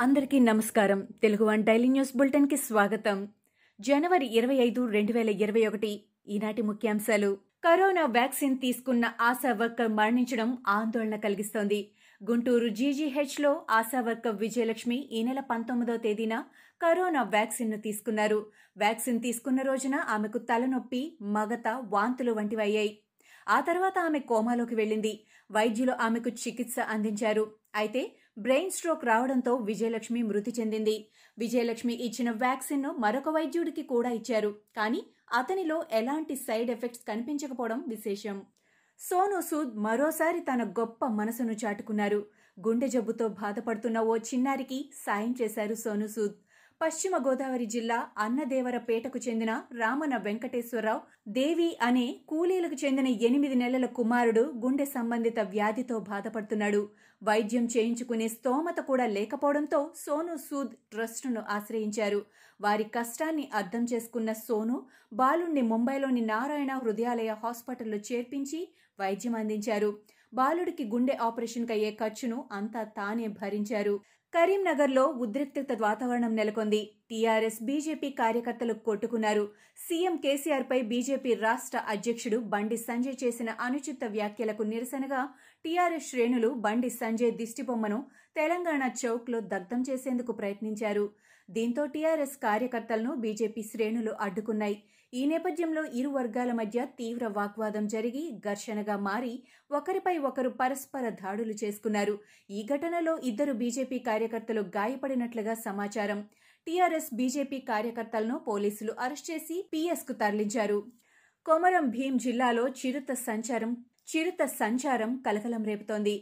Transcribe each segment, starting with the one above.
అందరికీ నమస్కారం. Telugu one daily news బులెటిన్కి స్వాగతం. జనవరి ఇరవై ఐదు రెండు వేల ఇరవై ఒకటి ఈనాటి ముఖ్యాంశాలు. కరోనా వ్యాక్సిన్ తీసుకున్న ఆశా వర్కర్ మరణించడం ఆందోళన కలిగిస్తోంది. గుంటూరు జీజీహెచ్లో ఆశా వర్కర్ విజయలక్ష్మి ఈ నెల పంతొమ్మిదో తేదీన కరోనా వ్యాక్సిన్ను తీసుకున్నారు. వ్యాక్సిన్ తీసుకున్న రోజున ఆమెకు తలనొప్పి మగత వాంతులు వంటివి అయ్యాయి ఆ తర్వాత ఆమె కోమాలోకి వెళ్ళింది. వైద్యులు ఆమెకు చికిత్స అందించారు. అయితే బ్రెయిన్ స్ట్రోక్ రావడంతో విజయలక్ష్మి మృతి చెందింది. విజయలక్ష్మి ఇచ్చిన వ్యాక్సిన్ను మరొక వైద్యుడికి కూడా ఇచ్చారు. కానీ అతనిలో ఎలాంటి సైడ్ ఎఫెక్ట్స్ కనిపించకపోవడం విశేషం. సోను సూద్ మరోసారి తన గొప్ప మనసును చాటుకున్నారు. గుండె జబ్బుతో బాధపడుతున్న ఓ చిన్నారికి సాయం చేశారు సోను సూద్. పశ్చిమ గోదావరి జిల్లా అన్నదేవరపేటకు చెందిన రామన వెంకటేశ్వరరావు దేవి అనే కూలీలకు చెందిన ఎనిమిది నెలల కుమారుడు గుండె సంబంధిత వ్యాధితో బాధపడుతున్నాడు. వైద్యం చేయించుకునే స్తోమత కూడా లేకపోవడంతో సోను సూద్ ట్రస్టును ఆశ్రయించారు. వారి కష్టాన్ని అర్థం చేసుకున్న సోను బాలుణ్ణి ముంబైలోని నారాయణ హృదయాలయ హాస్పిటల్లో చేర్పించి వైద్యం అందించారు. బాలుడికి గుండె ఆపరేషన్కి అయ్యే ఖర్చును అంతా తానే భరించారు. కరీంనగర్లో ఉద్రిక్తత వాతావరణం నెలకొంది. టీఆర్ఎస్ బీజేపీ కార్యకర్తలు కొట్టుకున్నారు. సీఎం కేసీఆర్ పై బీజేపీ రాష్ట్ర అధ్యక్షుడు బండి సంజయ్ చేసిన అనుచిత వ్యాఖ్యలకు నిరసనగా టీఆర్ఎస్ శ్రేణులు బండి సంజయ్ దిష్టిబొమ్మను తెలంగాణ చౌక్లో దగ్ధం చేసేందుకు ప్రయత్నించారు. దీంతో టీఆర్ఎస్ కార్యకర్తలను బీజేపీ శ్రేణులు అడ్డుకున్నాయి. ఈ నేపథ్యంలో ఇరు వర్గాల మధ్య తీవ్ర వాగ్వాదం జరిగి ఘర్షణగా మారి ఒకరిపై ఒకరు పరస్పర దాడులు చేసుకున్నారు. ఈ ఘటనలో ఇద్దరు బీజేపీ కార్యకర్తలు గాయపడినట్లుగా సమాచారం. టీఆర్ఎస్ బీజేపీ కార్యకర్తలను పోలీసులు అరెస్ట్ చేసి పీఎస్కు తరలించారు. కొమరం భీం జిల్లాలో చిరుత సంచారం చిరుత సంచారం కలకలం రేపుతోంది.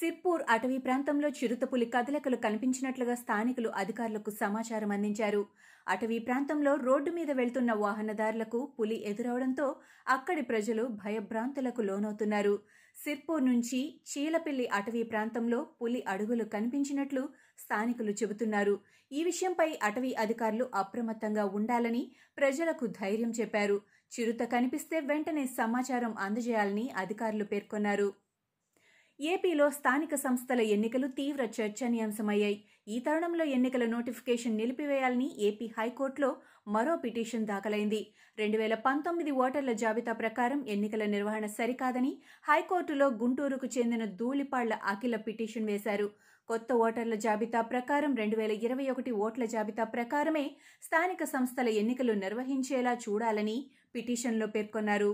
సిర్పూర్ అటవీ ప్రాంతంలో చిరుతపులి కదలికలు కనిపించినట్లుగా స్థానికులు అధికారులకు సమాచారం అందించారు. అటవీ ప్రాంతంలో రోడ్డు మీద వెళ్తున్న వాహనదారులకు పులి ఎదురవడంతో అక్కడి ప్రజలు భయభ్రాంతులకు లోనవుతున్నారు. సిర్పూర్ నుంచి చీలపిల్లి అటవీ ప్రాంతంలో పులి అడుగులు కనిపించినట్లు స్థానికులు చెబుతున్నారు. ఈ విషయంపై అటవీ అధికారులు అప్రమత్తంగా ఉండాలని ప్రజలకు ధైర్యం చెప్పారు. చిరుత కనిపిస్తే వెంటనే సమాచారం అందజేయాలని అధికారులు పేర్కొన్నారు. ఏపీలో స్థానిక సంస్థల ఎన్నికలు తీవ్ర చర్చనీయాంశమయ్యాయి. ఈ తరుణంలో ఎన్నికల నోటిఫికేషన్ నిలిపివేయాలని ఏపీ హైకోర్టులో మరో పిటిషన్ దాఖలైంది. రెండు వేల పంతొమ్మిది ఓటర్ల జాబితా ప్రకారం ఎన్నికల నిర్వహణ సరికాదని హైకోర్టులో గుంటూరుకు చెందిన ధూళిపాళ్ళ అఖిల పిటిషన్ వేశారు. కొత్త ఓటర్ల జాబితా ప్రకారం రెండు వేల ఇరవై ఒకటి ఓట్ల జాబితా ప్రకారమే స్థానిక సంస్థల ఎన్నికలు నిర్వహించేలా చూడాలని పిటిషన్లో పేర్కొన్నారు.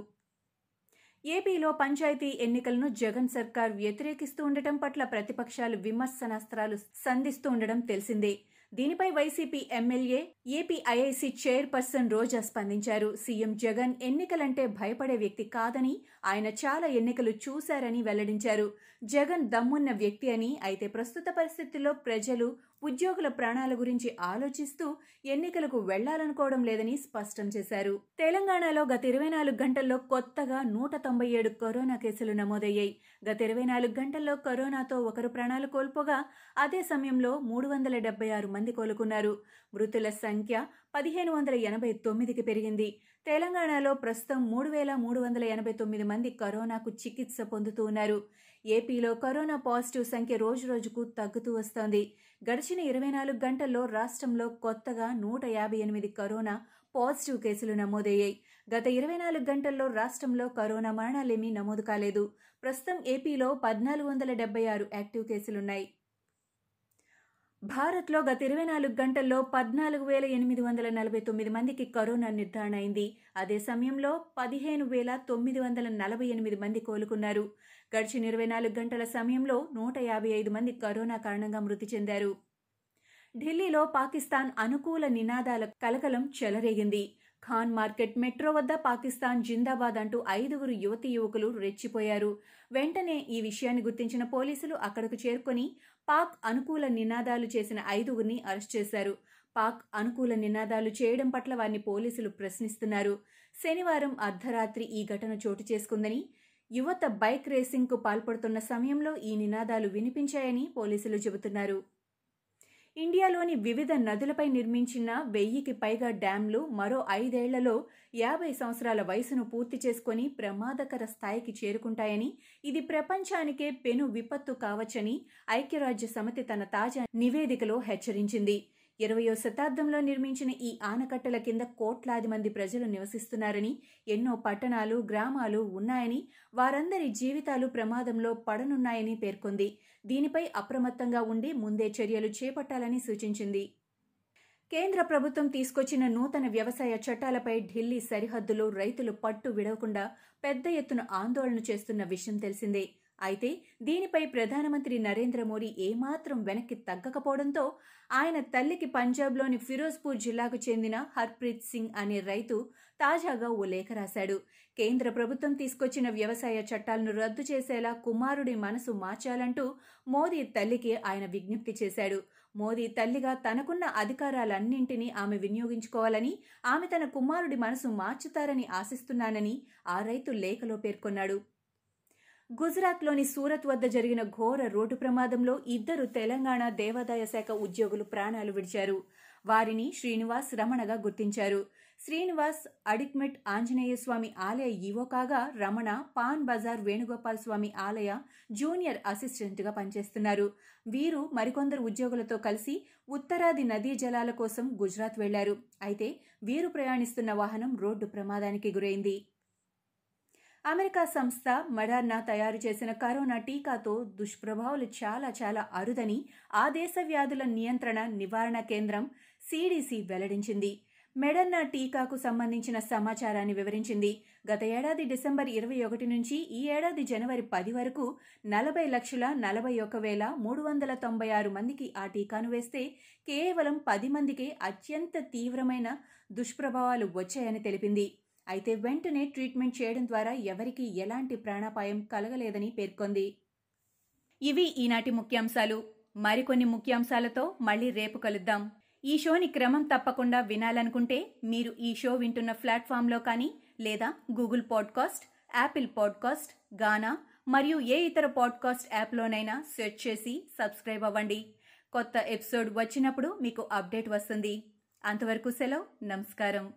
ఏపీలో పంచాయతీ ఎన్నికలను జగన్ సర్కార్ వ్యతిరేకిస్తూ ఉండటం పట్ల ప్రతిపక్షాలు విమర్శనాస్త్రాలు సంధిస్తూ ఉండడం తెలిసిందే. దీనిపై YCP MLA AP IIC chairperson Roja స్పందించారు. సీఎం జగన్ ఎన్నికలంటే భయపడే వ్యక్తి కాదని ఆయన చాలా ఎన్నికలు చూశారని వెల్లడించారు. జగన్ దమ్మున్న వ్యక్తి అని అయితే ప్రస్తుత పరిస్థితుల్లో ప్రజలు ఉద్యోగుల ప్రాణాల గురించి ఆలోచిస్తూ ఎన్నికలకు వెళ్ళాలనుకోవడం లేదని స్పష్టం చేశారు. తెలంగాణలో గత ఇరవై నాలుగు గంటల్లో కొత్తగా నూట తొంభై ఏడు కరోనా కేసులు నమోదయ్యాయి. గత ఇరవై నాలుగు గంటల్లో కరోనాతో ఒకరు ప్రాణాలు కోల్పోగా అదే సమయంలో మూడు వందల డెబ్బై ఆరు మంది కోలుకున్నారు. మృతుల సంఖ్య పదిహేను వందల ఎనభై తొమ్మిదికి పెరిగింది. తెలంగాణలో ప్రస్తుతం మూడు వేల మూడు వందల ఎనభై తొమ్మిది మంది కరోనాకు చికిత్స పొందుతూ ఉన్నారు. ఏపీలో కరోనా పాజిటివ్ సంఖ్య రోజురోజుకు తగ్గుతూ వస్తోంది. గడిచిన ఇరవై నాలుగు గంటల్లో రాష్ట్రంలో కొత్తగా నూట యాభై ఎనిమిది కరోనా పాజిటివ్ కేసులు నమోదయ్యాయి. గత ఇరవై నాలుగు గంటల్లో రాష్ట్రంలో కరోనా మరణాలేమీ నమోదు కాలేదు. ప్రస్తుతం ఏపీలో పద్నాలుగు వందల డెబ్బై ఆరు యాక్టివ్ కేసులున్నాయి. భారత్లో గత ఇరవై నాలుగు గంటల్లో పద్నాలుగు వేల ఎనిమిది వందల నలభై తొమ్మిది మందికి కరోనా నిర్ధారణ అయింది. అదే సమయంలో పదిహేను వేల తొమ్మిది వందల నలభై ఎనిమిది మంది కోలుకున్నారు. గడిచిన ఇరవై నాలుగు గంటల సమయంలో నూట యాభై ఐదు మంది కరోనా కారణంగా మృతి చెందారు. ఢిల్లీలో పాకిస్తాన్ అనుకూల నినాదాల కలకలం చెలరేగింది. ఖాన్ మార్కెట్ మెట్రో వద్ద పాకిస్తాన్ జిందాబాద్ అంటూ ఐదుగురు యువతి యువకులు రెచ్చిపోయారు. వెంటనే ఈ విషయాన్ని గుర్తించిన పోలీసులు అక్కడకు చేరుకొని పాక్ అనుకూల నినాదాలు చేసిన ఐదుగురిని అరెస్ట్ చేశారు. పాక్ అనుకూల నినాదాలు చేయడం పట్ల వారిని పోలీసులు ప్రశ్నిస్తున్నారు. శనివారం అర్ధరాత్రి ఈ ఘటన చోటు చేసుకుందని యువత బైక్ రేసింగ్కు పాల్పడుతున్న సమయంలో ఈ నినాదాలు వినిపించాయని పోలీసులు చెబుతున్నారు. ఇండియాలోని వివిధ నదులపై నిర్మించిన వెయ్యికి పైగా డ్యాంలు మరో ఐదేళ్ళలో యాభై సంవత్సరాల వయసును పూర్తి చేసుకుని ప్రమాదకర స్థాయికి చేరుకుంటాయని ఇది ప్రపంచానికే పెను విపత్తు కావచ్చని ఐక్యరాజ్య సమితి తన తాజా నివేదికలో హెచ్చరించింది. ఇరవయో శతాబ్దంలో నిర్మించిన ఈ ఆనకట్టల కింద కోట్లాది మంది ప్రజలు నివసిస్తున్నారని ఎన్నో పట్టణాలు గ్రామాలు ఉన్నాయని వారందరి జీవితాలు ప్రమాదంలో పడనున్నాయని పేర్కొంది. దీనిపై అప్రమత్తంగా ఉండి ముందే చర్యలు చేపట్టాలని సూచించింది. కేంద్ర ప్రభుత్వం తీసుకొచ్చిన నూతన వ్యవసాయ చట్టాలపై ఢిల్లీ సరిహద్దులో రైతులు పట్టు విడవకుండా పెద్ద ఎత్తున ఆందోళన చేస్తున్న విషయం తెలిసిందే. అయితే దీనిపై ప్రధానమంత్రి నరేంద్ర మోడీ ఏమాత్రం వెనక్కి తగ్గకపోవడంతో ఆయన తల్లికి పంజాబ్లోని ఫిరోజ్పూర్ జిల్లాకు చెందిన హర్ప్రీత్ సింగ్ అనే రైతు తాజాగా ఓ లేఖ రాశాడు. కేంద్ర ప్రభుత్వం తీసుకొచ్చిన వ్యవసాయ చట్టాలను రద్దు చేసేలా కుమారుడి మనసు మార్చాలంటూ మోదీ తల్లికి ఆయన విజ్ఞప్తి చేశాడు. మోదీ తల్లిగా తనకున్న అధికారాలన్నింటినీ ఆమె వినియోగించుకోవాలని ఆమె తన కుమారుడి మనసు మార్చుతారని ఆశిస్తున్నానని ఆ రైతు లేఖలో పేర్కొన్నాడు. గుజరాత్లోని సూరత్ వద్ద జరిగిన ఘోర రోడ్డు ప్రమాదంలో ఇద్దరు తెలంగాణ దేవాదాయ శాఖ ఉద్యోగులు ప్రాణాలు విడిచారు. వారిని శ్రీనివాస్ రమణగా గుర్తించారు. శ్రీనివాస్ అడిక్మెట్ ఆంజనేయ స్వామి ఆలయ ఈవో కాగా రమణ పాన్ బజార్ వేణుగోపాల్ స్వామి ఆలయ జూనియర్ అసిస్టెంట్గా పనిచేస్తున్నారు. వీరు మరికొందరు ఉద్యోగులతో కలిసి ఉత్తరాది నదీ జలాల కోసం గుజరాత్ వెళ్ళారు. అయితే వీరు ప్రయాణిస్తున్న వాహనం రోడ్డు ప్రమాదానికి గురైంది. అమెరికా సంస్థ మడార్నా తయారు చేసిన కరోనా టీకాతో దుష్ప్రభావాలు చాలా చాలా అరుదని ఆ దేశ వ్యాధుల నియంత్రణ నివారణ కేంద్రం సిడిసి వెల్లడించింది. మెడన్నా టీకాకు సంబంధించిన సమాచారాన్ని వివరించింది. గత ఏడాది డిసెంబర్ ఇరవై ఒకటి నుంచి ఈ ఏడాది జనవరి పది వరకు నలభై లక్షల నలభై ఒక వేల మూడు వందల తొంభై ఆరు మందికి ఆ టీకాను వేస్తే కేవలం పది మందికే అత్యంత తీవ్రమైన దుష్ప్రభావాలు వచ్చాయని తెలిపింది. అయితే వెంటనే ట్రీట్మెంట్ చేయడం ద్వారా ఎవరికీ ఎలాంటి ప్రాణాపాయం కలగలేదని పేర్కొంది. ఇవి ఈనాటి ముఖ్యాంశాలు. మరికొన్ని ముఖ్యాంశాలతో మళ్ళీ రేపు కలుద్దాం. ఈ షోని క్రమం తప్పకుండా వినాలనుకుంటే మీరు ఈ షో వింటున్న ప్లాట్ఫామ్లో కానీ లేదా Google podcast Apple podcast Gaana మరియు ఏ ఇతర పాడ్కాస్ట్ యాప్లోనైనా సెర్చ్ చేసి సబ్స్క్రైబ్ అవ్వండి. కొత్త ఎపిసోడ్ వచ్చినప్పుడు మీకు అప్డేట్ వస్తుంది. అంతవరకు సెలవు. నమస్కారం.